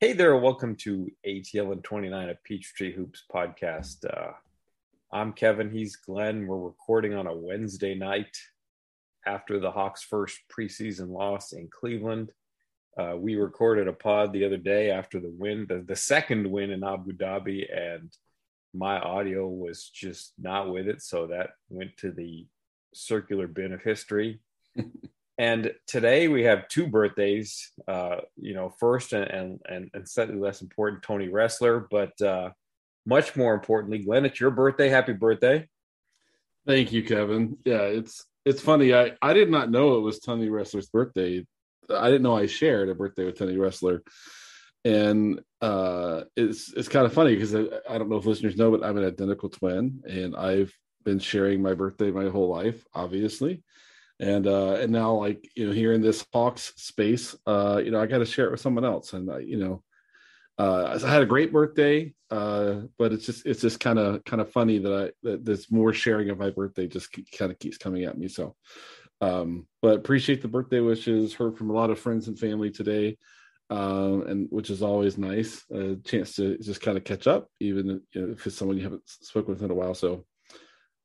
Hey there, welcome to ATL and 29, a Peachtree Hoops podcast. Uh, I'm Kevin, he's Glenn. We're recording on a Wednesday night after the Hawks' first preseason loss in Cleveland. Uh, we recorded a pod the other day after the win, the, the second win in Abu Dhabi, and my audio was just not with it. So that went to the circular bin of history. And today we have two birthdays. Uh, you know, first and and and slightly less important, Tony Ressler, but uh, much more importantly, Glenn, it's your birthday. Happy birthday! Thank you, Kevin. Yeah, it's it's funny. I I did not know it was Tony Ressler's birthday. I didn't know I shared a birthday with Tony Ressler, and uh, it's it's kind of funny because I, I don't know if listeners know, but I'm an identical twin, and I've been sharing my birthday my whole life, obviously and uh and now like you know here in this hawks space uh you know i got to share it with someone else. And uh, you know uh i had a great birthday uh but it's just it's just kind of kind of funny that i that there's more sharing of my birthday just kind of keeps coming at me. So um but appreciate the birthday wishes. Heard from a lot of friends and family today um and which is always nice a chance to just kind of catch up even you know, if it's someone you haven't spoken with in a while. So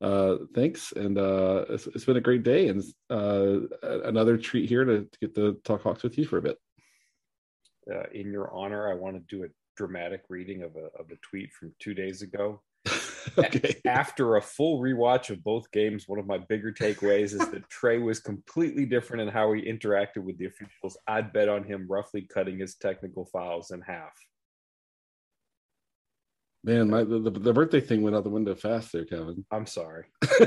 uh, thanks. And uh, it's, it's been a great day and uh, another treat here to, to, get to talk Hawks with you for a bit. Uh, in your honor, I want to do a dramatic reading of a, of a tweet from two days ago. okay. After a full rewatch of both games, one of my bigger takeaways is that Trae was completely different in how he interacted with the officials. I'd bet on him roughly cutting his technical fouls in half. Man, my the, the birthday thing went out the window fast there, Kevin. I'm sorry.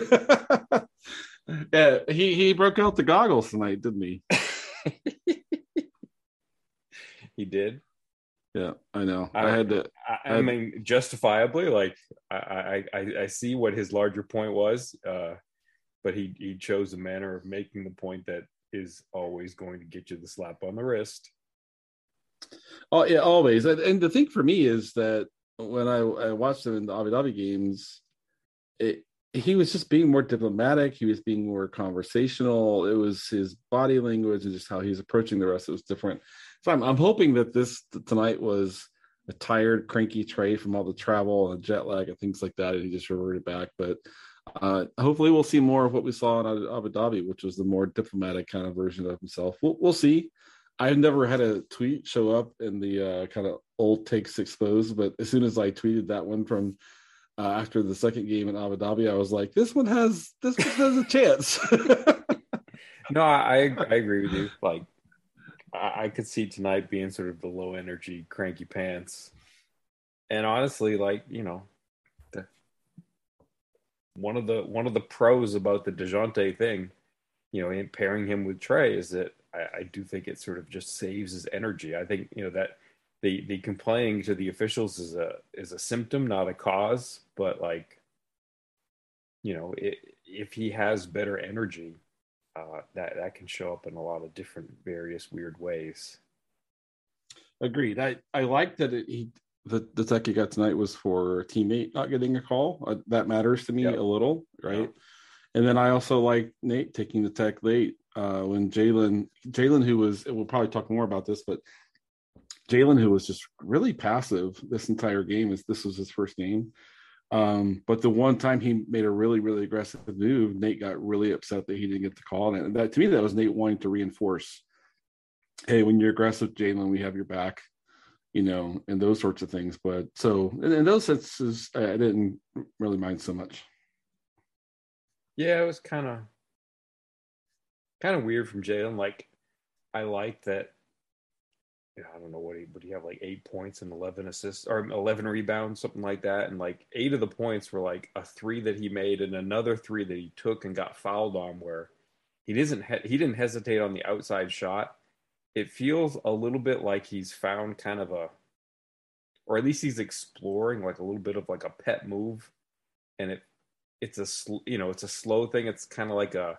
yeah, he he broke out the goggles tonight, didn't he? he did. Yeah, I know. I, I had to. I, I, I mean, justifiably, like I, I I see what his larger point was, uh, but he he chose a manner of making the point that is always going to get you the slap on the wrist. Oh yeah, always. And the thing for me is that when I, I watched him in the Abu Dhabi games, it, he was just being more diplomatic. He was being more conversational. It was his body language and just how he's approaching the rest. It was different. So I'm, I'm hoping that this tonight was a tired, cranky Trae from all the travel and jet lag and things like that, and he just reverted back. But uh, hopefully, we'll see more of what we saw in Abu Dhabi, which was the more diplomatic kind of version of himself. We'll, we'll see. I've never had a tweet show up in the uh, kind of old takes exposed, but as soon as I tweeted that one from uh, after the second game in Abu Dhabi, I was like, this one has this one has a chance. no, I I agree with you. Like, I, I could see tonight being sort of the low energy, cranky pants, and honestly, like you know, the, one of the one of the pros about the Dejounte thing, you know, in pairing him with Trae is that I, I, do think it sort of just saves his energy. I think you know that the the complaining to the officials is a is a symptom, not a cause. But like, you know, it, if he has better energy, uh, that that can show up in a lot of different, various weird ways. Agreed. I I like that it, he the the tech he got tonight was for a teammate not getting a call. Uh, that matters to me yep. a little, right? Yep. And then I also like Nate taking the tech late uh, when Jalen Jalen who was we'll probably talk more about this, but Jalen who was just really passive this entire game is this was his first game. Um, but the one time he made a really, really aggressive move, Nate got really upset that he didn't get the call. And that to me, that was Nate wanting to reinforce, hey, when you're aggressive, Jalen, we have your back, you know, and those sorts of things. But so in, in those senses, I didn't really mind so much. Yeah, it was kind of kind of weird from Jalen. Like, I like that. I don't know what he, but he have like eight points and eleven assists or eleven rebounds, something like that. And like eight of the points were like a three that he made and another three that he took and got fouled on, where he doesn't he didn't hesitate on the outside shot. It feels a little bit like he's found kind of a, or at least he's exploring like a little bit of like a pet move, and it it's a you know it's a slow thing. It's kind of like a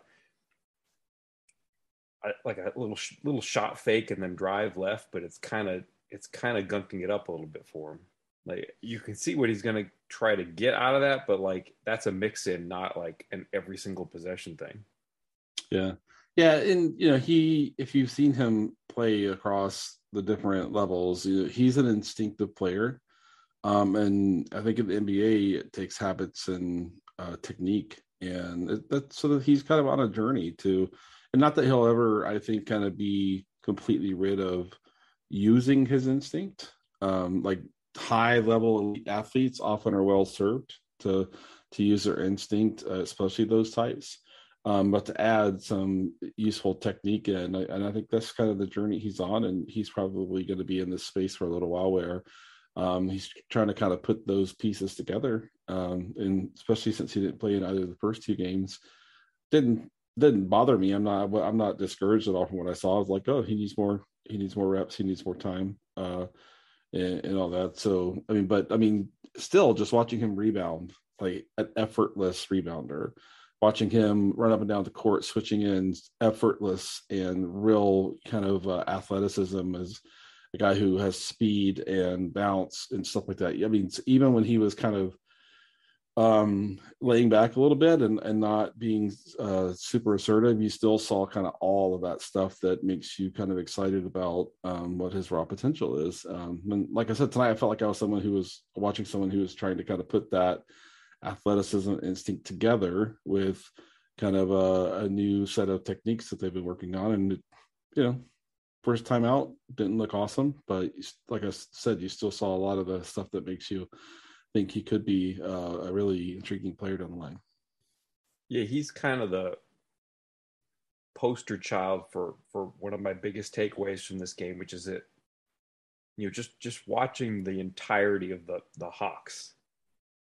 like a little little shot fake and then drive left, but it's kind of it's kind of gunking it up a little bit for him. Like you can see what he's to try to get out of that, but like that's a mix in, not like an every single possession thing. Yeah, yeah, and you know he if you've seen him play across the different levels. He's an instinctive player, um, and I think in the NBA it takes habits and uh, technique, and that's so that he's kind of on a journey to, and not that he'll ever, I think, kind of be completely rid of using his instinct. Um, like high level athletes often are well served to to use their instinct, uh, especially those types. Um, but to add some useful technique in, and I think that's kind of the journey he's on, and he's probably going to be in this space for a little while where um, he's trying to kind of put those pieces together. Um, and especially since he didn't play in either of the first two games, didn't didn't bother me. I'm not I'm not discouraged at all from what I saw. I was like, oh, he needs more he needs more reps, he needs more time, uh, and, and all that. So I mean, but I mean, still just watching him rebound like an effortless rebounder watching him run up and down the court, switching in effortless and real kind of uh, athleticism as a guy who has speed and bounce and stuff like that. I mean, even when he was kind of um, laying back a little bit and, and not being uh, super assertive, you still saw kind of all of that stuff that makes you kind of excited about um, what his raw potential is. Um, and like I said tonight, I felt like I was someone who was watching someone who was trying to kind of put that athleticism instinct together with kind of a, a, new set of techniques that they've been working on. And, you know, first time out didn't look awesome, but like I said, you still saw a lot of the stuff that makes you think he could be uh, a really intriguing player down the line. Yeah, he's kind of the poster child for for one of my biggest takeaways from this game, which is that you know just just watching the entirety of the the Hawks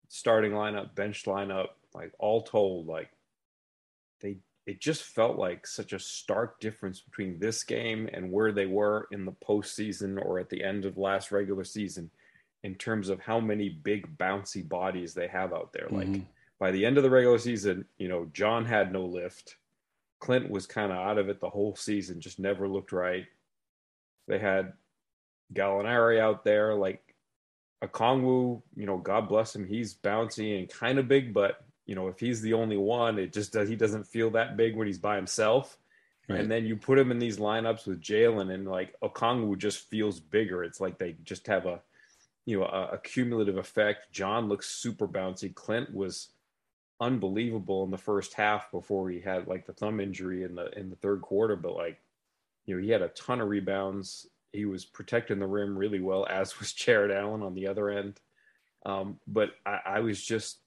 starting lineup, bench lineup, like all told, like they it just felt like such a stark difference between this game and where they were in the postseason or at the end of last regular season in terms of how many big bouncy bodies they have out there. Mm-hmm. Like by the end of the regular season, you know, John had no lift. Clint was kind of out of it the whole season, just never looked right. They had Gallinari out there, like Okongwu, you know, God bless him, he's bouncy and kind of big, but you know, if he's the only one, it just does he doesn't feel that big when he's by himself. Right. And then you put him in these lineups with Jalen, and like Okongwu just feels bigger. It's like they just have a, you know, a, a cumulative effect. John looks super bouncy. Clint was unbelievable in the first half before he had like the thumb injury in the in the third quarter. But like, you know, he had a ton of rebounds he was protecting the rim really well, as was Jarrett Allen on the other end. Um, but I, I was just,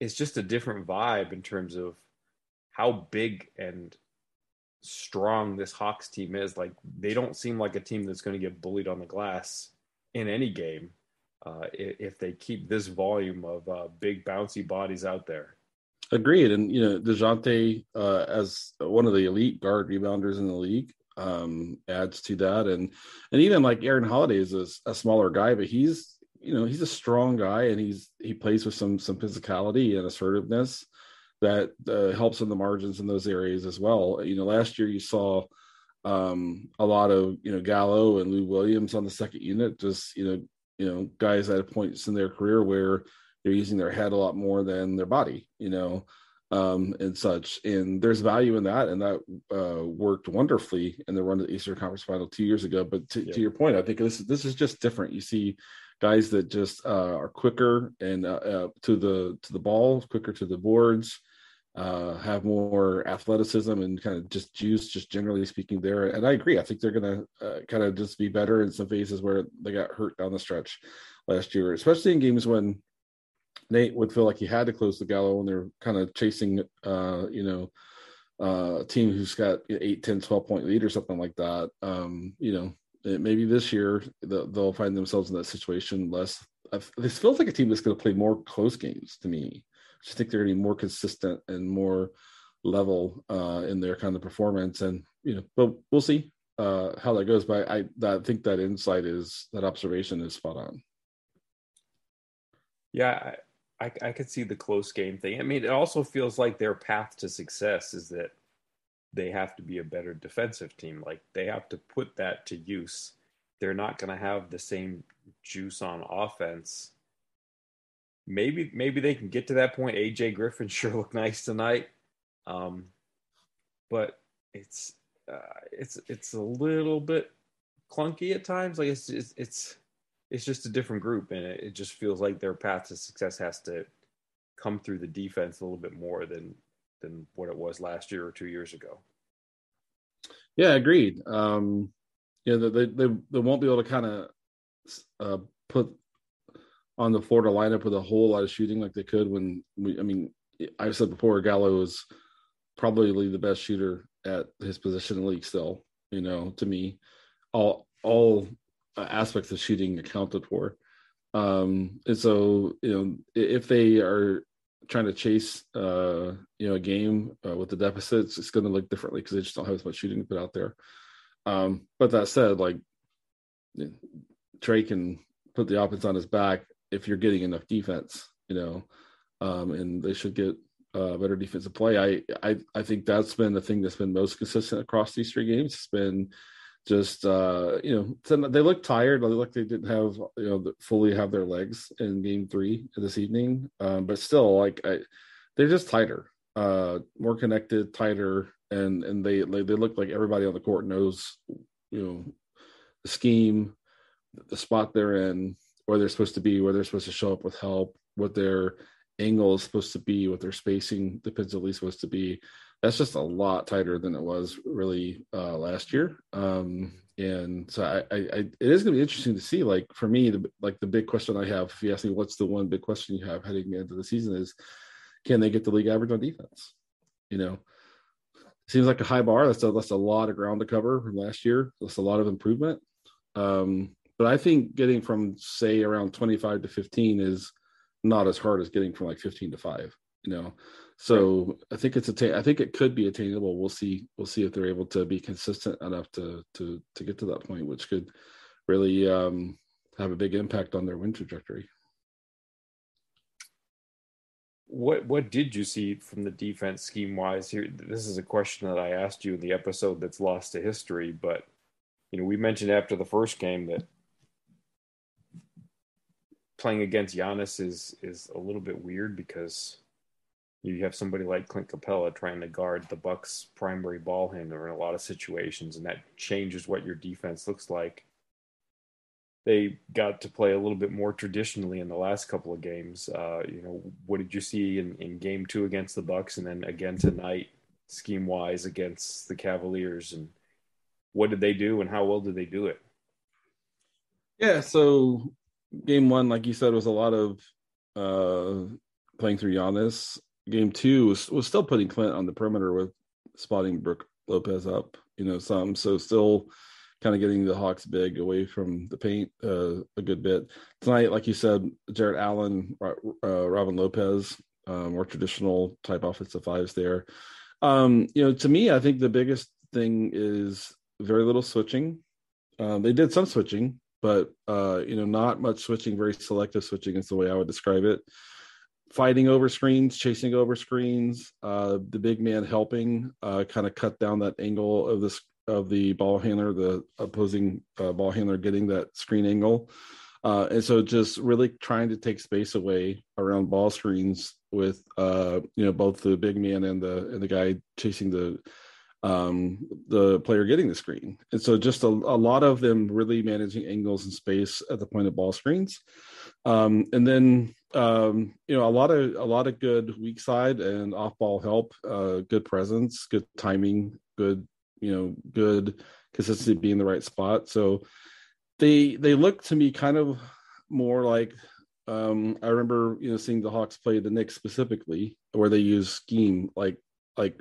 it's just a different vibe in terms of how big and strong this Hawks team is. Like they don't seem like a team that's going to get bullied on the glass in any game uh, if they keep this volume of uh, big bouncy bodies out there. Agreed, and you know Dejounte uh, as one of the elite guard rebounders in the league um, adds to that. And and even like Aaron Holiday is a, a, smaller guy, but he's you know he's a strong guy and he's he plays with some some physicality and assertiveness that uh, helps in the margins in those areas as well. You know, last year you saw um, a lot of you know Gallo and Lou Williams on the second unit, just you know you know guys at points in their career where they're using their head a lot more than their body. You know um, and such. And there's value in that, and that uh, worked wonderfully in the run of the Eastern Conference Final two years ago. But to, yeah. to your point, I think this is this is just different. You see guys that just uh, are quicker and uh, uh to the to the ball, quicker to the boards. Uh, have more athleticism and kind of just juice, just generally speaking, there. And I agree. I think they're going to uh, kind of just be better in some phases where they got hurt down the stretch last year, especially in games when Nate would feel like he had to close the Gallo when they're kind of chasing, uh, you know, uh, a team who's got 8, 10, 12 point lead or something like that. Um, you know, it, maybe this year they'll find themselves in that situation less. I've, this feels like a team that's going to play more close games to me. Just think they're going to be more consistent and more level uh, in their kind of performance. And, you know, but we'll see uh, how that goes. But I, I think that insight is that observation is spot on. Yeah, I, I could see the close game thing. I mean, it also feels like their path to success is that they have to be a better defensive team. Like they have to put that to use. They're not going to have the same juice on offense. Maybe maybe they can get to that point. AJ Griffin sure looked nice tonight, um, but it's uh, it's it's a little bit clunky at times. Like it's it's it's, it's just a different group, and it, it just feels like their path to success has to come through the defense a little bit more than than what it was last year or two years ago. Yeah, agreed. Um, yeah, they they they won't be able to kind of uh, put on the Florida lineup with a whole lot of shooting like they could when we. I mean, I said before, Gallo is probably the best shooter at his position in the league. Still, you know, to me, all all aspects of shooting accounted for. Um, and so, you know, if they are trying to chase, uh, you know, a game uh, with the deficits, it's going to look differently because they just don't have as much shooting to put out there. Um, but that said, like Trae can put the offense on his back if you're getting enough defense, you know, um, and they should get uh, better defensive play. I, I I think that's been the thing that's been most consistent across these three games. It's been just uh, you know they look tired. They look they didn't have you know fully have their legs in game three this evening, um, but still like I, they're just tighter, uh, more connected, tighter, and and they they, they look like everybody on the court knows you know the scheme, the spot they're in, where they're supposed to be, where they're supposed to show up with help, what their angle is supposed to be, what their spacing defensively supposed to be. That's just a lot tighter than it was really uh, last year. Um, and so I, I, I, it is going to be interesting to see. Like for me, the, like the big question I have, if you ask me, what's the one big question you have heading into the season is, can they get the league average on defense? You know, seems like a high bar. That's a, that's a lot of ground to cover from last year. That's a lot of improvement. Um, but I think getting from say around 25 to 15 is not as hard as getting from like 15 to 5, you know. So right. I think it's a I think it could be attainable. We'll see we'll see if they're able to be consistent enough to to to get to that point which could really um have a big impact on their win trajectory. What what did you see from the defense scheme wise here? This is a question that I asked you in the episode that's lost to history, but you know, we mentioned after the first game that playing against Giannis is is a little bit weird because you have somebody like Clint Capela trying to guard the Bucks' primary ball handler in a lot of situations, and that changes what your defense looks like. They got to play a little bit more traditionally in the last couple of games. Uh, you know, what did you see in, in game two against the Bucks, and then again tonight, scheme wise against the Cavaliers, and what did they do, and how well did they do it? Yeah, so game one, like you said, was a lot of uh, playing through Giannis. Game two was, was still putting Clint on the perimeter with spotting Brook Lopez up, you know, some. So still kind of getting the Hawks big away from the paint uh, a good bit. Tonight, like you said, Jarrett Allen, uh, Robin Lopez, uh, more traditional type offensive fives there. Um, you know, to me, I think the biggest thing is very little switching. Um, they did some switching, but uh, you know, not much switching, very selective switching is the way I would describe it. Fighting over screens, chasing over screens, uh, the big man helping uh, kind of cut down that angle of this of the ball handler, the opposing uh, ball handler getting that screen angle. Uh, and so just really trying to take space away around ball screens with uh, you know both the big man and the and the guy chasing the um, the player getting the screen. And so just a, a, lot of them really managing angles and space at the point of ball screens. Um, and then um, you know a lot of a lot of good weak side and off ball help, uh, good presence, good timing, good you know good consistency being the right spot. So they they look to me kind of more like um, I remember you know seeing the Hawks play the Knicks specifically, where they use scheme like like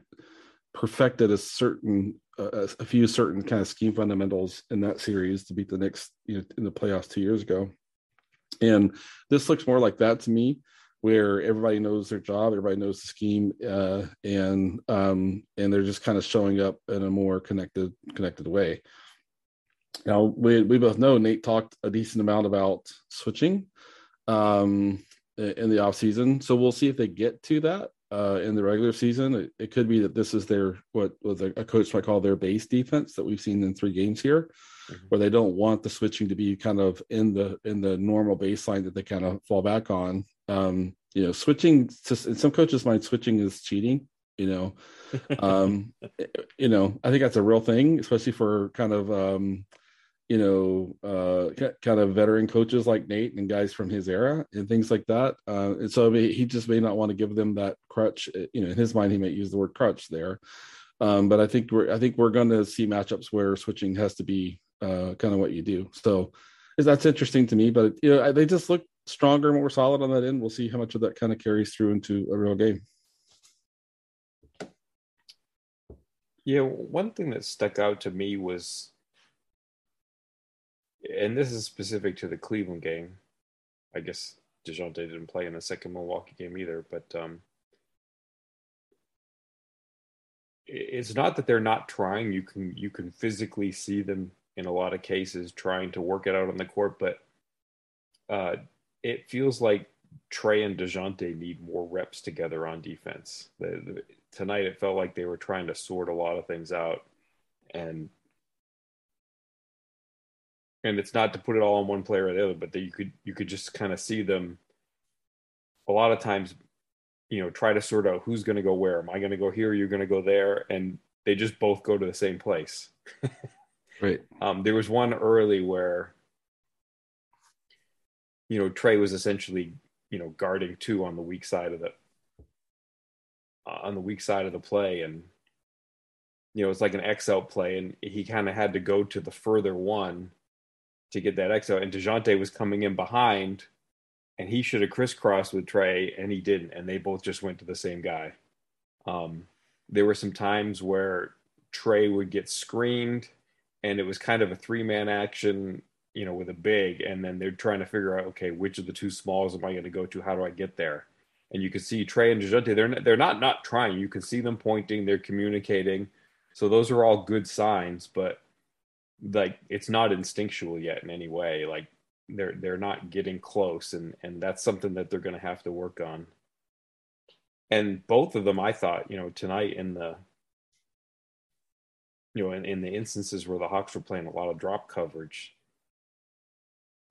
perfected a certain a few certain kind of scheme fundamentals in that series to beat the Knicks you know, in the playoffs two years ago. And this looks more like that to me, where everybody knows their job, everybody knows the scheme, uh, and um, and they're just kind of showing up in a more connected connected way. Now we we both know Nate talked a decent amount about switching um, in the off season, so we'll see if they get to that uh, in the regular season. It, it, could be that this is their what what a, a, coach might call their base defense that we've seen in three games here, mm-hmm. where they don't want the switching to be kind of in the in the normal baseline that they kind of fall back on. Um, you know, switching to some coaches mind switching is cheating. You know, um, you know, I think that's a real thing, especially for kind of um, you know, uh, kind of veteran coaches like Nate and guys from his era and things like that. Uh, and so I mean, he just may not want to give them that crutch. Uh, you know, in his mind, he might use the word crutch there. Um, but I think we're I think we're going to see matchups where switching has to be uh, kind of what you do. So that's interesting to me. But you know, they just look stronger, more solid on that end. We'll see how much of that kind of carries through into a real game. Yeah, one thing that stuck out to me was and this is specific to the Cleveland game. I guess DeJounte didn't play in the second Milwaukee game either, but um, it's not that they're not trying. You can you can physically see them in a lot of cases trying to work it out on the court, but uh, it feels like Trae and Dejounte need more reps together on defense. The, the, tonight, it felt like they were trying to sort a lot of things out, and and it's not to put it all on one player or the other, but that you could you could just kind of see them a lot of times, you know, try to sort out who's going to go where. Am I going to go here? You're going to go there, and they just both go to the same place. right. Um, there was one early where, you know, Trae was essentially, you know, guarding two on the weak side of the uh, on the weak side of the play, and you know, it's like an X out play, and he kind of had to go to the further one to get that out. And DeJounte was coming in behind and he should have crisscrossed with Trae and he didn't. And they both just went to the same guy. Um, there were some times where Trae would get screened and it was kind of a three man action, you know, with a big. And then they're trying to figure out, okay, which of the two smalls am I going to go to? How do I get there? And you can see Trae and DeJounte, they're they're not not trying. You can see them pointing, they're communicating. So those are all good signs, but like it's not instinctual yet in any way like they're they're not getting close and and that's something that they're going to have to work on. And both of them i thought you know tonight in the you know in, in the instances where the hawks were playing a lot of drop coverage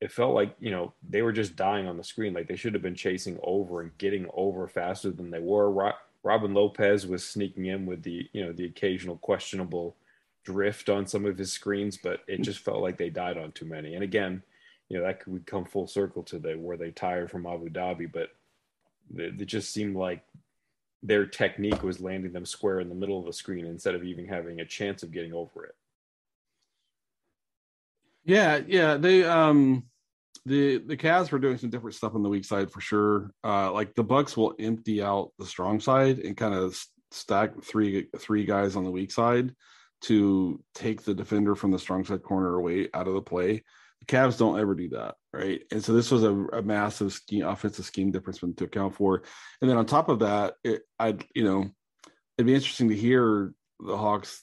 it felt like you know they were just dying on the screen. Like they should have been chasing over and getting over faster than they were. Robin lopez was sneaking in with the you know the occasional questionable drift on some of his screens, but it just felt like they died on too many. And again, you know, that could come full circle to the where they tired from Abu Dhabi, but it, just seemed like their technique was landing them square in the middle of the screen instead of even having a chance of getting over it. Yeah, yeah, they um the the Cavs were doing some different stuff on the weak side for sure. Uh like the Bucks will empty out the strong side and kind of stack three three guys on the weak side to take the defender from the strong side corner away out of the play. The Cavs don't ever do that, right? And so this was a, a massive scheme, offensive scheme difference to account for. And then on top of that, it, I'd you know, it'd be interesting to hear the Hawks,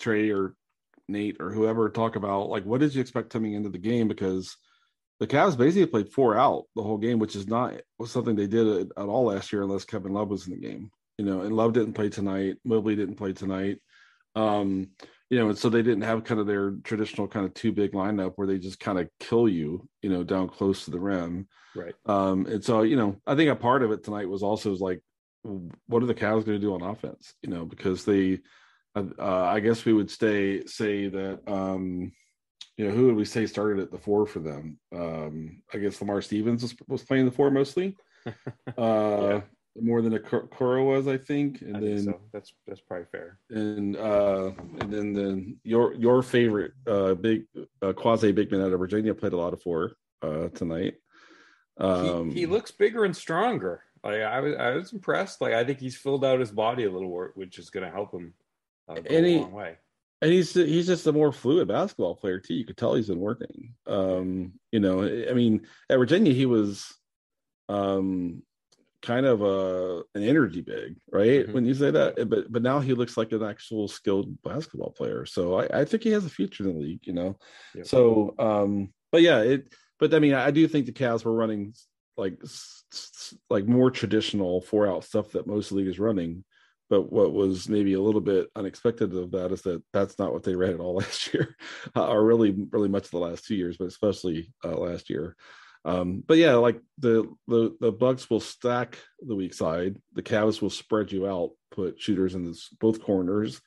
Trae or Nate or whoever talk about like what did you expect coming into the game because the Cavs basically played four out the whole game, which is not was something they did at, at all last year unless Kevin Love was in the game. You know, and Love didn't play tonight. Mobley didn't play tonight. Um, you know, and so they didn't have kind of their traditional kind of two big lineup where they just kind of kill you, you know, down close to the rim. Right. Um, and so, you know, I think a part of it tonight was also was like, what are the Cavs going to do on offense? You know, because they, uh, I guess we would stay say that, um, you know, who would we say started at the four for them? Um, I guess Lamar Stevens was, was playing the four mostly. Uh, yeah more than a Okoro was, I think. And I then think so. that's that's probably fair. And uh, and then the your your favorite uh, big uh, quasi big man out of Virginia played a lot of four uh, tonight. Um, he, he looks bigger and stronger. Like I was I was impressed. Like I think he's filled out his body a little more, which is going to help him uh, go and he, a long way. And he's he's just a more fluid basketball player too. You could tell he's been working. Um, you know, I mean, at Virginia he was um kind of a an energy big, right? Mm-hmm. When you say that, but but now he looks like an actual skilled basketball player. So I, I think he has a future in the league, you know. Yep. So um, but yeah, it. But I mean, I do think the Cavs were running like like more traditional four out stuff that most league is running. But what was maybe a little bit unexpected of that is that that's not what they ran at all last year, uh, or really, really much of the last two years, but especially uh, last year. Um, but yeah, like the the the Bucks will stack the weak side. The Cavs will spread you out, put shooters in this, both corners,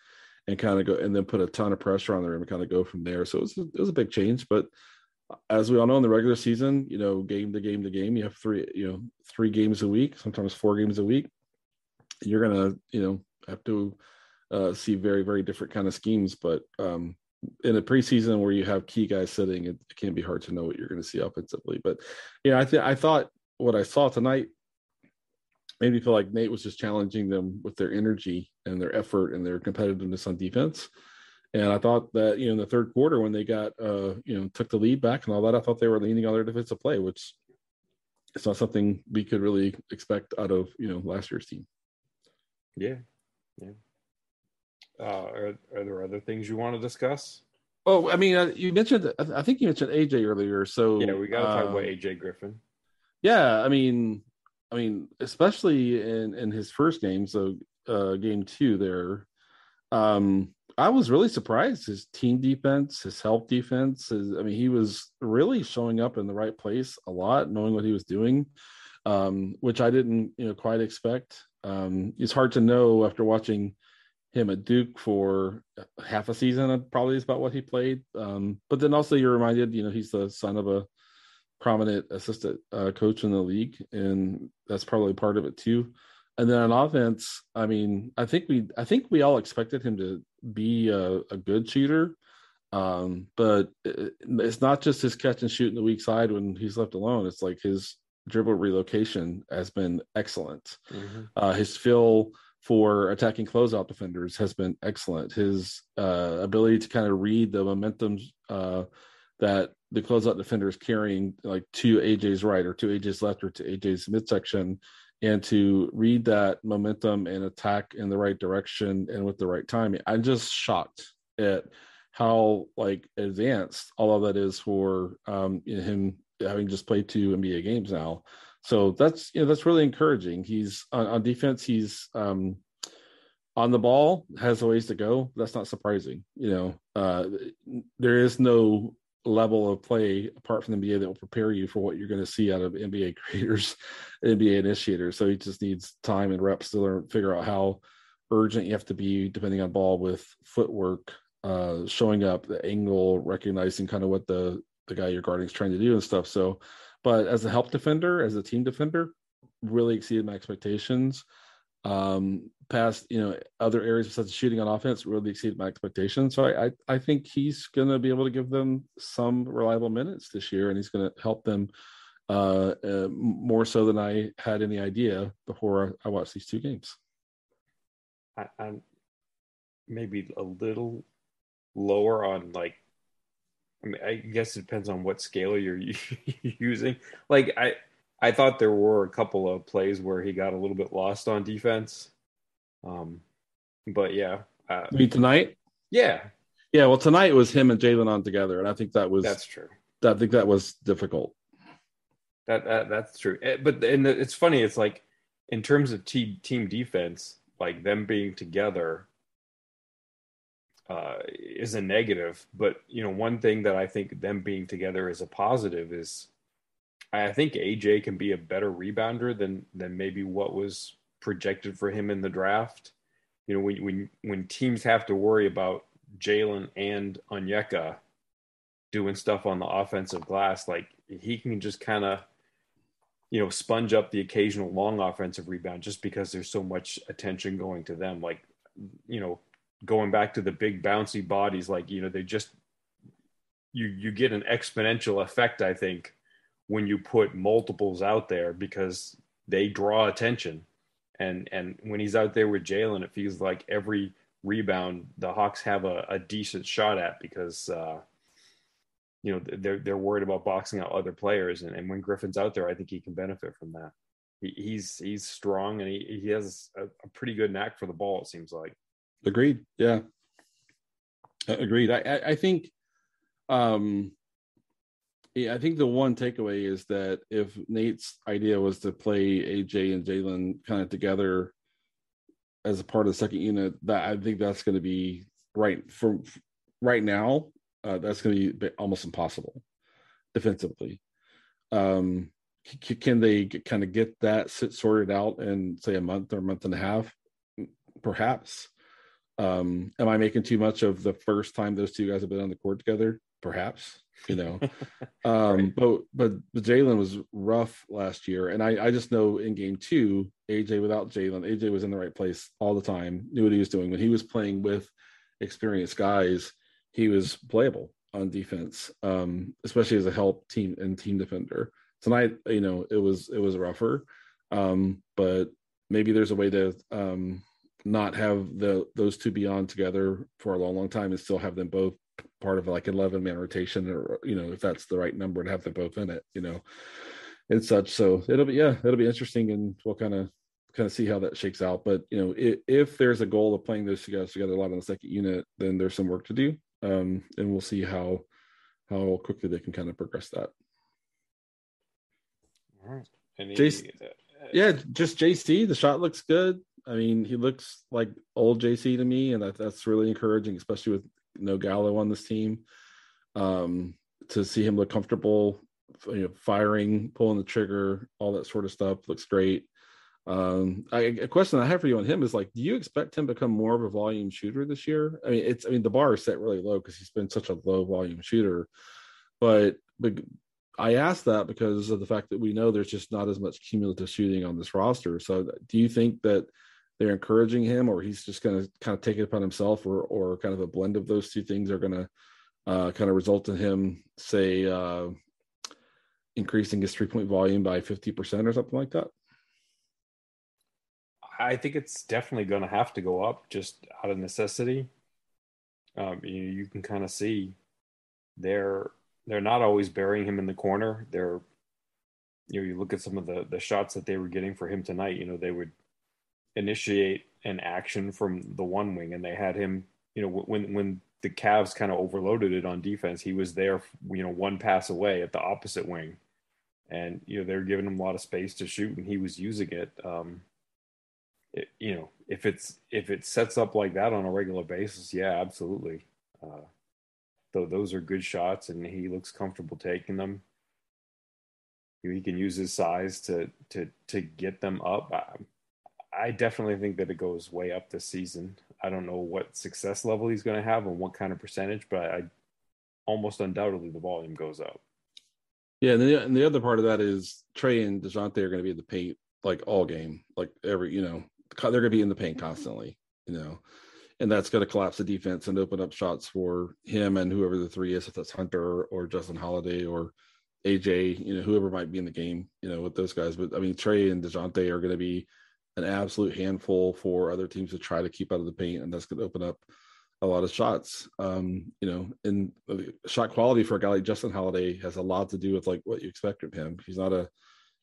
and kind of go and then put a ton of pressure on the rim and kind of go from there. So it was, it was a big change, but as we all know in the regular season, you know, game to game to game, you have three, you know, three games a week, sometimes four games a week. You're gonna, you know, have to uh, see very, very different kind of schemes. But um, in a preseason where you have key guys sitting, it, can be hard to know what you're going to see offensively. But yeah, I think I thought what I saw tonight made me feel like Nate was just challenging them with their energy and their effort and their competitiveness on defense. And I thought that, you know, in the third quarter when they got, uh, you know, took the lead back and all that, I thought they were leaning on their defensive play, which it's not something we could really expect out of, you know, last year's team. Yeah. Yeah. Uh, are, are there other things you want to discuss? Oh, I mean, uh, you mentioned, I think you mentioned AJ earlier. So yeah, we got to talk about um, AJ Griffin. Yeah. I mean, I mean, especially in, in his first game. So, uh, game two there, um, I was really surprised. His team defense, his help defense. His, I mean, he was really showing up in the right place a lot, knowing what he was doing, um, which I didn't, you know, quite expect. Um, it's hard to know after watching him at Duke for half a season. Probably is about what he played. Um, but then also you're reminded, you know, he's the son of a prominent assistant uh, coach in the league, and that's probably part of it too. And then on offense, I mean, I think we I think we all expected him to be a, a good shooter. Um, but it, it's not just his catch and shoot in the weak side when he's left alone. It's like his dribble relocation has been excellent. Mm-hmm. Uh, his feel for attacking closeout defenders has been excellent. His uh, ability to kind of read the momentum uh, that the closeout defender is carrying, like to AJ's right or to AJ's left or to AJ's midsection, and to read that momentum and attack in the right direction and with the right timing. I'm just shocked at how like advanced all of that is for um, him having just played two NBA games now. So that's you know that's really encouraging. He's on, on defense. He's um, on the ball has a ways to go. That's not surprising. You know, uh, there is no level of play apart from the NBA that will prepare you for what you're going to see out of NBA creators, NBA initiators. So he just needs time and reps to learn, figure out how urgent you have to be depending on ball with footwork, uh, showing up, the angle, recognizing kind of what the the guy you're guarding is trying to do and stuff. So, but as a help defender, as a team defender, really exceeded my expectations. Um, past you know other areas besides shooting on offense really exceeded my expectations. So I I, I think he's going to be able to give them some reliable minutes this year, and he's going to help them uh, uh, more so than I had any idea before I watched these two games. I, I'm maybe a little lower on like. I mean, I guess it depends on what scale you're using. Like I, I thought there were a couple of plays where he got a little bit lost on defense. Um, but yeah. Uh, mean tonight? Yeah. Yeah. Well, tonight was him and Jalen on together, and I think that was that's true. I think that was difficult. That, that that's true. Eh, but and it's funny. It's like in terms of team team defense, like them being together uh, is a negative. But you know, one thing that I think them being together is a positive is I think AJ can be a better rebounder than than maybe what was projected for him in the draft. You know, when when when teams have to worry about Jalen and Onyeka doing stuff on the offensive glass, like he can just kind of you know sponge up the occasional long offensive rebound just because there's so much attention going to them. Like you know, going back to the big bouncy bodies, like you know they just you you get an exponential effect, I think, when you put multiples out there because they draw attention and and when he's out there with Jalen, it feels like every rebound the Hawks have a, a decent shot at because uh, you know they're they're worried about boxing out other players, and, and when Griffin's out there, I think he can benefit from that. He, he's he's strong and he he has a, a, pretty good knack for the ball. It seems like. Agreed. Yeah. Agreed. I I think um yeah, I think the one takeaway is that if Nate's idea was to play AJ and Jalen kind of together as a part of the second unit, that I think that's going to be right for right now. Uh, that's going to be almost impossible defensively. Um, c- can they kind of get that sorted out in say a month or a month and a half? Perhaps. Um, am I making too much of the first time those two guys have been on the court together? Perhaps, you know. um, right. but but Jalen was rough last year, and I I just know in game two, AJ without Jalen, AJ was in the right place all the time, knew what he was doing. When he was playing with experienced guys, he was playable on defense, um, especially as a help team and team defender. Tonight, you know, it was it was rougher, um, but maybe there's a way to um, not have the those two be on together for a long, long time and still have them both part of like 11 man rotation or you know if that's the right number to have them both in it you know and such. So it'll be yeah it'll be interesting and we'll kind of kind of see how that shakes out. But you know if, if there's a goal of playing those guys together a lot in the second unit then there's some work to do um and we'll see how how quickly they can kind of progress that. All right. Any, JC, uh, yeah just jc the shot looks good I mean, he looks like old JC to me, and that, that's really encouraging, especially with no Gallo on this team. Um, to see him look comfortable, you know, firing, pulling the trigger, all that sort of stuff looks great. Um, I, a question I have for you on him is like, do you expect him to become more of a volume shooter this year? I mean, it's I mean the bar is set really low because he's been such a low volume shooter, but but I ask that because of the fact that we know there's just not as much cumulative shooting on this roster. So, do you think that they're encouraging him, or he's just going to kind of take it upon himself, or or kind of a blend of those two things are going to uh, kind of result in him, say, uh, increasing his three point volume by fifty percent or something like that? I think it's definitely going to have to go up just out of necessity. Um, you, you can kind of see they're they're not always burying him in the corner. They're you know you look at some of the the shots that they were getting for him tonight. You know they would initiate an action from the one wing, and they had him. You know, when when the Cavs kind of overloaded it on defense, he was there. You know, one pass away at the opposite wing, and you know they're giving him a lot of space to shoot, and he was using it. Um, it, you know, if it's if it sets up like that on a regular basis, yeah, absolutely. Uh, though those are good shots, and he looks comfortable taking them. He can use his size to to to get them up. I, definitely think that it goes way up this season. I don't know what success level he's going to have and what kind of percentage, but I almost undoubtedly the volume goes up. Yeah, and the, and the other part of that is Trae and Dejounte are going to be in the paint like all game, like every you know they're going to be in the paint constantly, you know, and that's going to collapse the defense and open up shots for him and whoever the three is, if that's Hunter or Justin Holiday or AJ, you know, whoever might be in the game, you know, with those guys. But I mean, Trae and Dejounte are going to be an absolute handful for other teams to try to keep out of the paint, and that's going to open up a lot of shots. Um, you know, and shot quality for a guy like Justin Holiday has a lot to do with like what you expect from him. He's not a,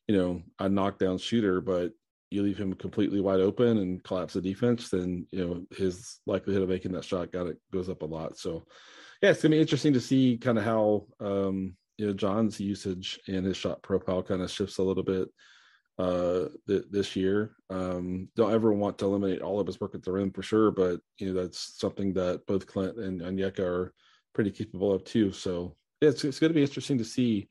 you know, a knockdown shooter, but you leave him completely wide open and collapse the defense, then you know his likelihood of making that shot got it goes up a lot. So, yeah, it's gonna be interesting to see kind of how um, you know John's usage and his shot profile kind of shifts a little bit uh, th- this year. Um, don't ever want to eliminate all of his work at the rim for sure, but you know that's something that both Clint and Onyeka are pretty capable of too. So yeah, it's, it's going to be interesting to see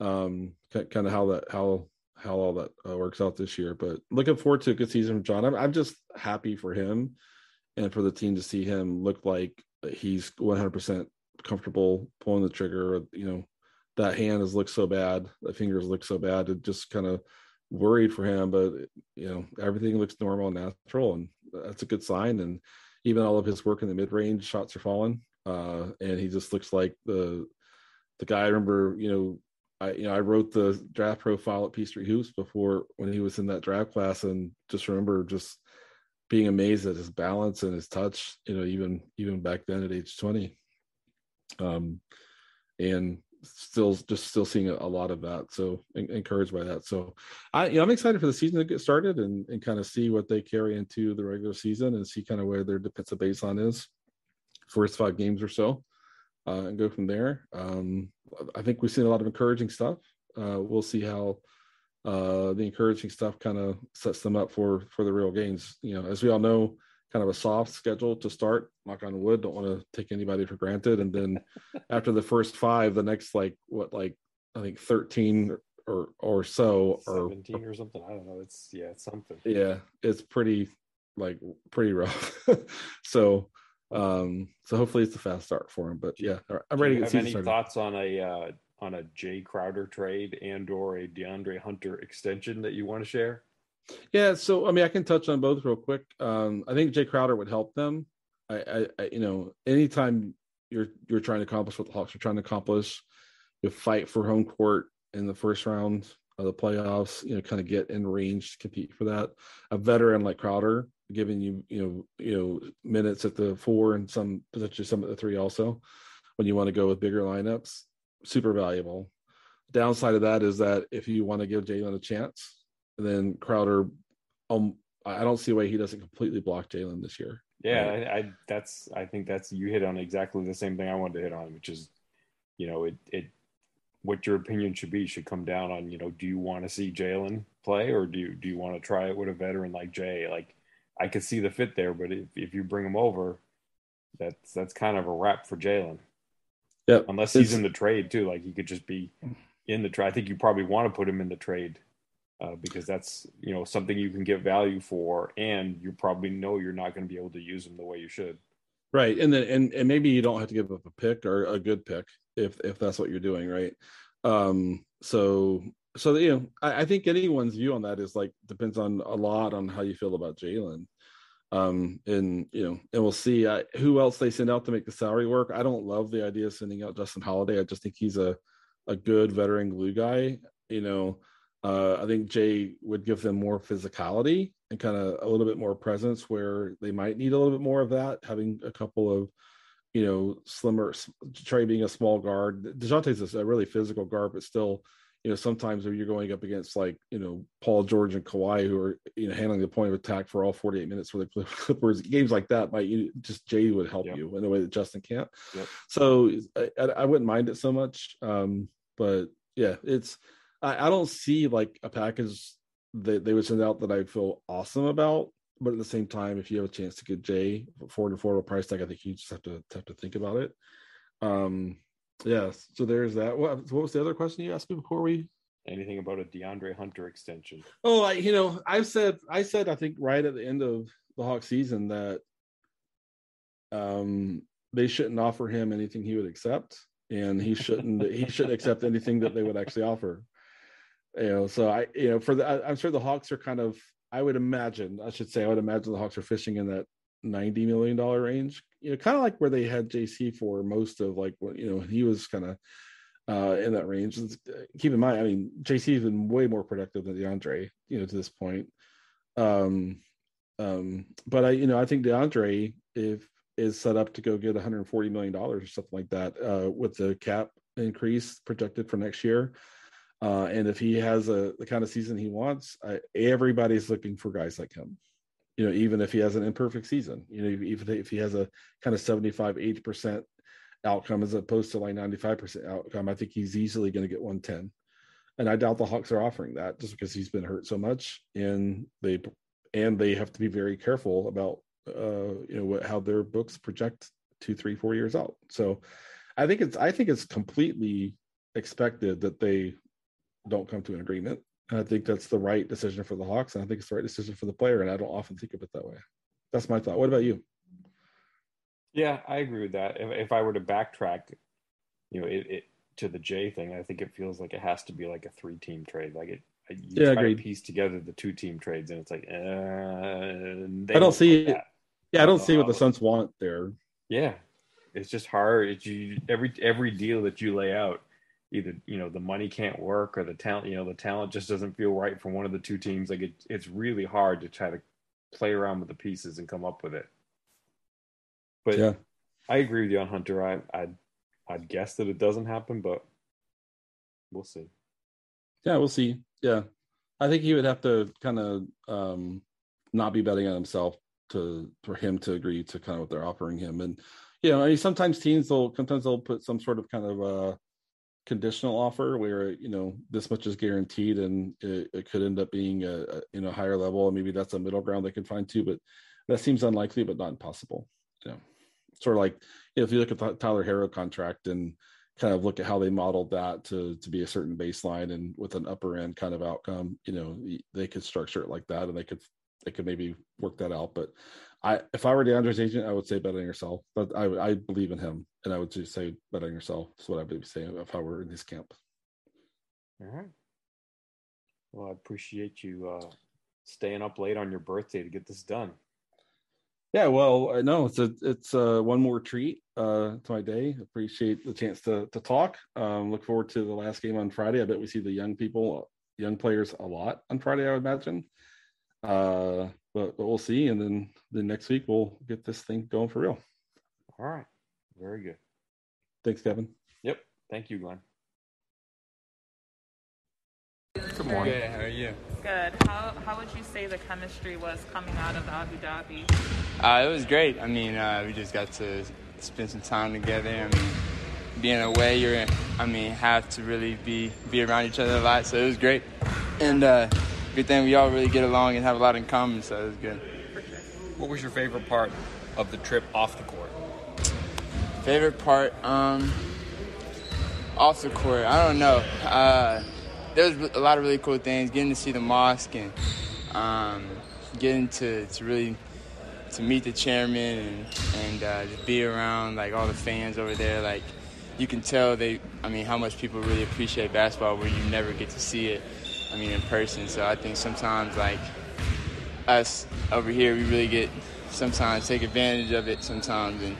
um, kind of how that how how all that uh, works out this year. But looking forward to a good season from John. I'm, I'm just happy for him and for the team to see him look like he's 100% comfortable pulling the trigger. You know, that hand has looked so bad, the fingers look so bad. It just kind of worried for him, but you know everything looks normal and natural, and that's a good sign. And even all of his work in the mid range shots are falling, uh, and he just looks like the the guy. I remember, you know, I you know I wrote the draft profile at Peachtree Hoops before when he was in that draft class, and just remember just being amazed at his balance and his touch. You know, even even back then at age twenty. Um, and still just still seeing a, lot of that. So encouraged by that. So I you know, I'm excited for the season to get started and, and kind of see what they carry into the regular season and see kind of where their defensive baseline is first five games or so. Uh, and go from there. Um, I think we've seen a lot of encouraging stuff. Uh, we'll see how uh, the encouraging stuff kind of sets them up for for the real games. You know, as we all know, kind of a soft schedule to start. Knock on wood. Don't want to take anybody for granted. And then after the first five, the next like what like I think thirteen or or so or seventeen or something. I don't know. It's yeah, it's something. Yeah, it's pretty like pretty rough. so um so hopefully it's a fast start for him. But yeah, I'm ready to get have any started. thoughts on a uh on a Jae Crowder trade and or a DeAndre Hunter extension that you want to share? Yeah, so I mean I can touch on both real quick. Um I think Jae Crowder would help them. I, I, I you know, anytime you're you're trying to accomplish what the Hawks are trying to accomplish, you fight for home court in the first round of the playoffs, you know, kind of get in range to compete for that. A veteran like Crowder giving you, you know, you know, minutes at the four and some potentially some at the three also when you want to go with bigger lineups, super valuable. Downside of that is that if you want to give Jalen a chance, then Crowder, um, I don't see why he doesn't completely block Jalen this year. Yeah, right? I, I, that's I think that's you hit on exactly the same thing I wanted to hit on, which is, you know, it it what your opinion should be should come down on you know do you want to see Jalen play or do you do you want to try it with a veteran like Jae? Like I could see the fit there, but if, if you bring him over, that's that's kind of a wrap for Jalen. Yeah, unless he's in the trade too, like he could just be in the trade. I think you probably want to put him in the trade uh, because that's you know something you can get value for, and you probably know you're not going to be able to use them the way you should. Right, and then and and maybe you don't have to give up a pick or a good pick if if that's what you're doing, right? Um, so so you know, I, I think anyone's view on that is like depends on a lot on how you feel about Jalen. Um, and you know, and we'll see I, who else they send out to make the salary work. I don't love the idea of sending out Justin Holiday. I just think he's a a good veteran glue guy. You know, uh, I think Jae would give them more physicality and kind of a little bit more presence where they might need a little bit more of that. Having a couple of you know, slimmer, Trae being a small guard. DeJounte's a really physical guard, but still, you know, sometimes when you're going up against like, you know, Paul George and Kawhi, who are, you know, handling the point of attack for all 48 minutes for the Clippers, games like that might you just Jae would help yep. you in a way that Justin can't. Yep. So I, I, wouldn't mind it so much. Um, but yeah, it's, I, I don't see like a package that they would send out that I feel awesome about but at the same time, if you have a chance to get Jae for an affordable price tag, I think you just have to have to think about it. Um, yes. So there's that. What, what was the other question you asked me before we? Anything about a DeAndre Hunter extension? Oh, I, you know, I've said, I said, I think right at the end of the Hawk season that um, they shouldn't offer him anything he would accept, and he shouldn't he shouldn't accept anything that they would actually offer. You know, so I, you know, for the, I, I'm sure the Hawks are kind of I would imagine, I should say, I would imagine the Hawks are fishing in that ninety million dollar range. You know, kind of like where they had JC for most of like what you know he was kind of uh, in that range. Keep in mind, I mean, JC has been way more productive than DeAndre, you know, to this point. Um, um, but I, you know, I think DeAndre if is set up to go get 140 million dollars or something like that uh, with the cap increase projected for next year. Uh, and if he has a the kind of season he wants, I, everybody's looking for guys like him. You know, even if he has an imperfect season, you know, even if he has a kind of 75, 80% outcome as opposed to like 95% outcome, I think he's easily going to get 110. And I doubt the Hawks are offering that just because he's been hurt so much. And they and they have to be very careful about uh, you know what, how their books project two, three, four years out. So I think it's I think it's completely expected that they don't come to an agreement. And I think that's the right decision for the Hawks, and I think it's the right decision for the player. And I don't often think of it that way. That's my thought. What about you? Yeah, I agree with that. If, if I were to backtrack, you know, it, it to the Jae thing, I think it feels like it has to be like a three-team trade. Like it, you yeah, try agreed. to piece together the two-team trades, and it's like, uh, I don't see. Yeah, I don't see what the Suns want there. Yeah, it's just hard. It's you, every every deal that you lay out either you know the money can't work or the talent you know the talent just doesn't feel right for one of the two teams. Like it, it's really hard to try to play around with the pieces and come up with it. But yeah. I agree with you on hunter. I i'd, I'd guess that it doesn't happen but we'll see. Yeah we'll see. Yeah. I think he would have to kind of um not be betting on himself to for him to agree to kind of what they're offering him. And you know I mean, sometimes teams will sometimes they'll put some sort of kind of uh conditional offer where you know this much is guaranteed and it, it could end up being a, a, you know higher level and maybe that's a middle ground they can find too but that seems unlikely but not impossible you know sort of like you know, if you look at the tyler herro contract and kind of look at how they modeled that to to be a certain baseline and with an upper end kind of outcome you know they could structure it like that and they could they could maybe work that out. But I, if I were DeAndre's agent, I would say bet on yourself. But I, I believe in him, and I would just say bet on yourself. That's what I would be saying if I were in his camp. All right. Well, I appreciate you uh, staying up late on your birthday to get this done. Yeah, well, I know it's a it's a one more treat uh, to my day. Appreciate the chance to to talk. Um, look forward to the last game on Friday. I bet we see the young people, young players a lot on Friday. I would imagine. Uh, but, but we'll see, and then the next week we'll get this thing going for real. All right, very good. Thanks, Kevin. Yep. Thank you, Glenn. Good morning. Good. How are you? Good. How, how would you say the chemistry was coming out of Abu Dhabi? Uh, it was great. I mean, uh, we just got to spend some time together. I mean, being away, you're, I mean, have to really be be around each other a lot. So it was great, and uh, good thing we all really get along and have a lot in common. So it was good. What was your favorite part of the trip off the court? Favorite part, um, off the court. I don't know. Uh, there was a lot of really cool things. Getting to see the mosque and um, getting to, to really to meet the chairman and and uh, just be around like all the fans over there. Like you can tell they, I mean, how much people really appreciate basketball where you never get to see it. I mean, in person. So I think sometimes like us over here, we really get sometimes take advantage of it sometimes and.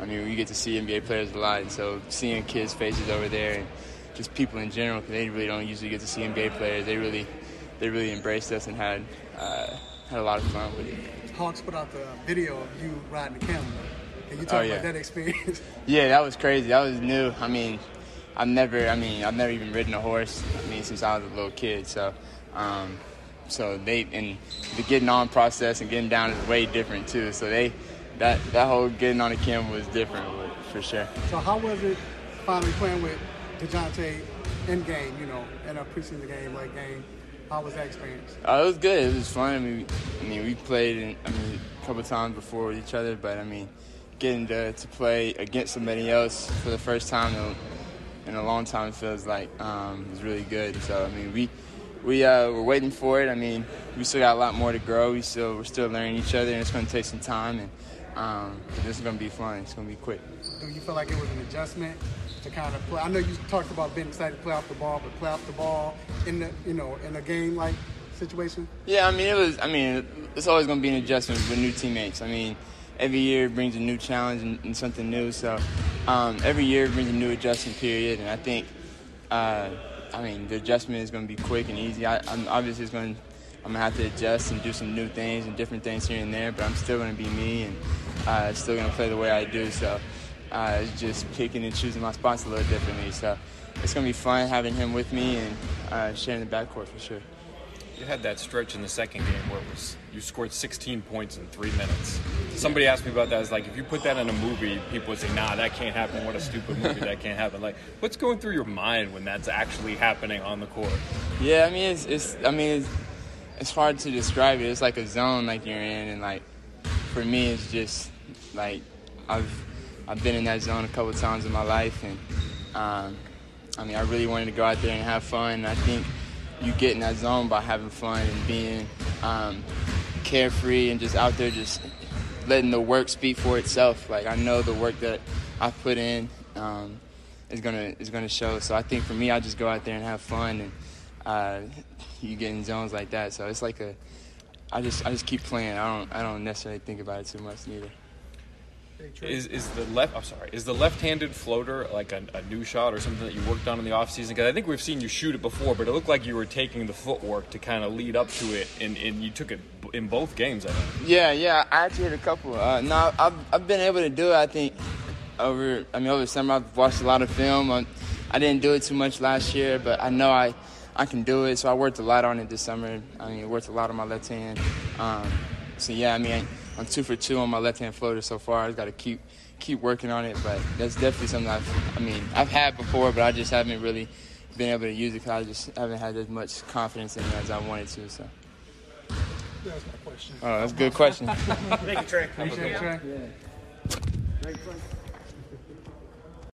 I mean, we get to see NBA players a lot, and so seeing kids' faces over there and just people in general, because they really don't usually get to see NBA players. They really, they really embraced us and had uh, had a lot of fun with it. Hawks put out the video of you riding the camel. Can you talk oh, yeah. about that experience? Yeah, that was crazy. That was new. I mean, I've never, I mean, I've never even ridden a horse. I mean, since I was a little kid. So, um, so they and the getting on process and getting down is way different too. So they, that that whole getting on the camel was different for sure. So how was it finally playing with DeJounte in game, you know, in a preseason game, like game. How was that experience? Uh, it was good. It was fun. I mean, I mean, we played, in, I mean, a couple times before with each other, but I mean, getting to, to play against somebody else for the first time in, in a long time feels like um, was really good. So I mean, we we uh, we're waiting for it. I mean, we still got a lot more to grow. We still we're still learning each other, and it's going to take some time. And um, this is going to be fun. It's going to be quick. Do you feel like it was an adjustment to kind of play. I know you talked about being excited to play off the ball, but play off the ball in the you know in a game like situation. Yeah, I mean it was. I mean it's always going to be an adjustment with new teammates. I mean every year brings a new challenge and, and something new. So um, every year brings a new adjustment period, and I think. Uh, I mean, the adjustment is going to be quick and easy. I, am obviously it's going to, I'm gonna have to adjust and do some new things and different things here and there, but I'm still to be me and uh, still to play the way I do. So uh, just picking and choosing my spots a little differently. So it's to be fun having him with me and uh, sharing the backcourt for sure. You had that stretch in the second game where it was you scored 16 points in three minutes. Somebody asked me about that. It's like if you put that in a movie, people would say, "Nah, that can't happen. What a stupid movie! that can't happen." Like, what's going through your mind when that's actually happening on the court? Yeah, I mean, it's, it's I mean, it's, it's hard to describe it. It's like a zone like you're in, and like for me, it's just like I've I've been in that zone a couple times in my life, and um, I mean, I really wanted to go out there and have fun. And I think you get in that zone by having fun and being um, carefree and just out there, just letting the work speak for itself. Like I know the work that I put in um, is gonna is gonna show. So I think for me, I just go out there and have fun, and uh, you get in zones like that. So it's like a I just I just keep playing. I don't I don't necessarily think about it too much neither. Is is the left? I'm sorry. Is the left-handed floater like a, a new shot or something that you worked on in the offseason? Because I think we've seen you shoot it before, but it looked like you were taking the footwork to kind of lead up to it, and, and you took it in both games. I think. Yeah, yeah. I actually hit a couple. Uh, no, I've I've been able to do it. I think over. I mean, over the summer I've watched a lot of film. I, I didn't do it too much last year, but I know I I can do it. So I worked a lot on it this summer. I mean, it worked a lot on my left hand. Um, so yeah, I mean. I'm two for two on my left hand floater so far. I just got to keep keep working on it, but that's definitely something I've I mean I've had before, but I just haven't really been able to use it because I just haven't had as much confidence in it as I wanted to. So. That's my question. Oh, that's a good question. Thank you, Trae. Appreciate it, Trae. Yeah.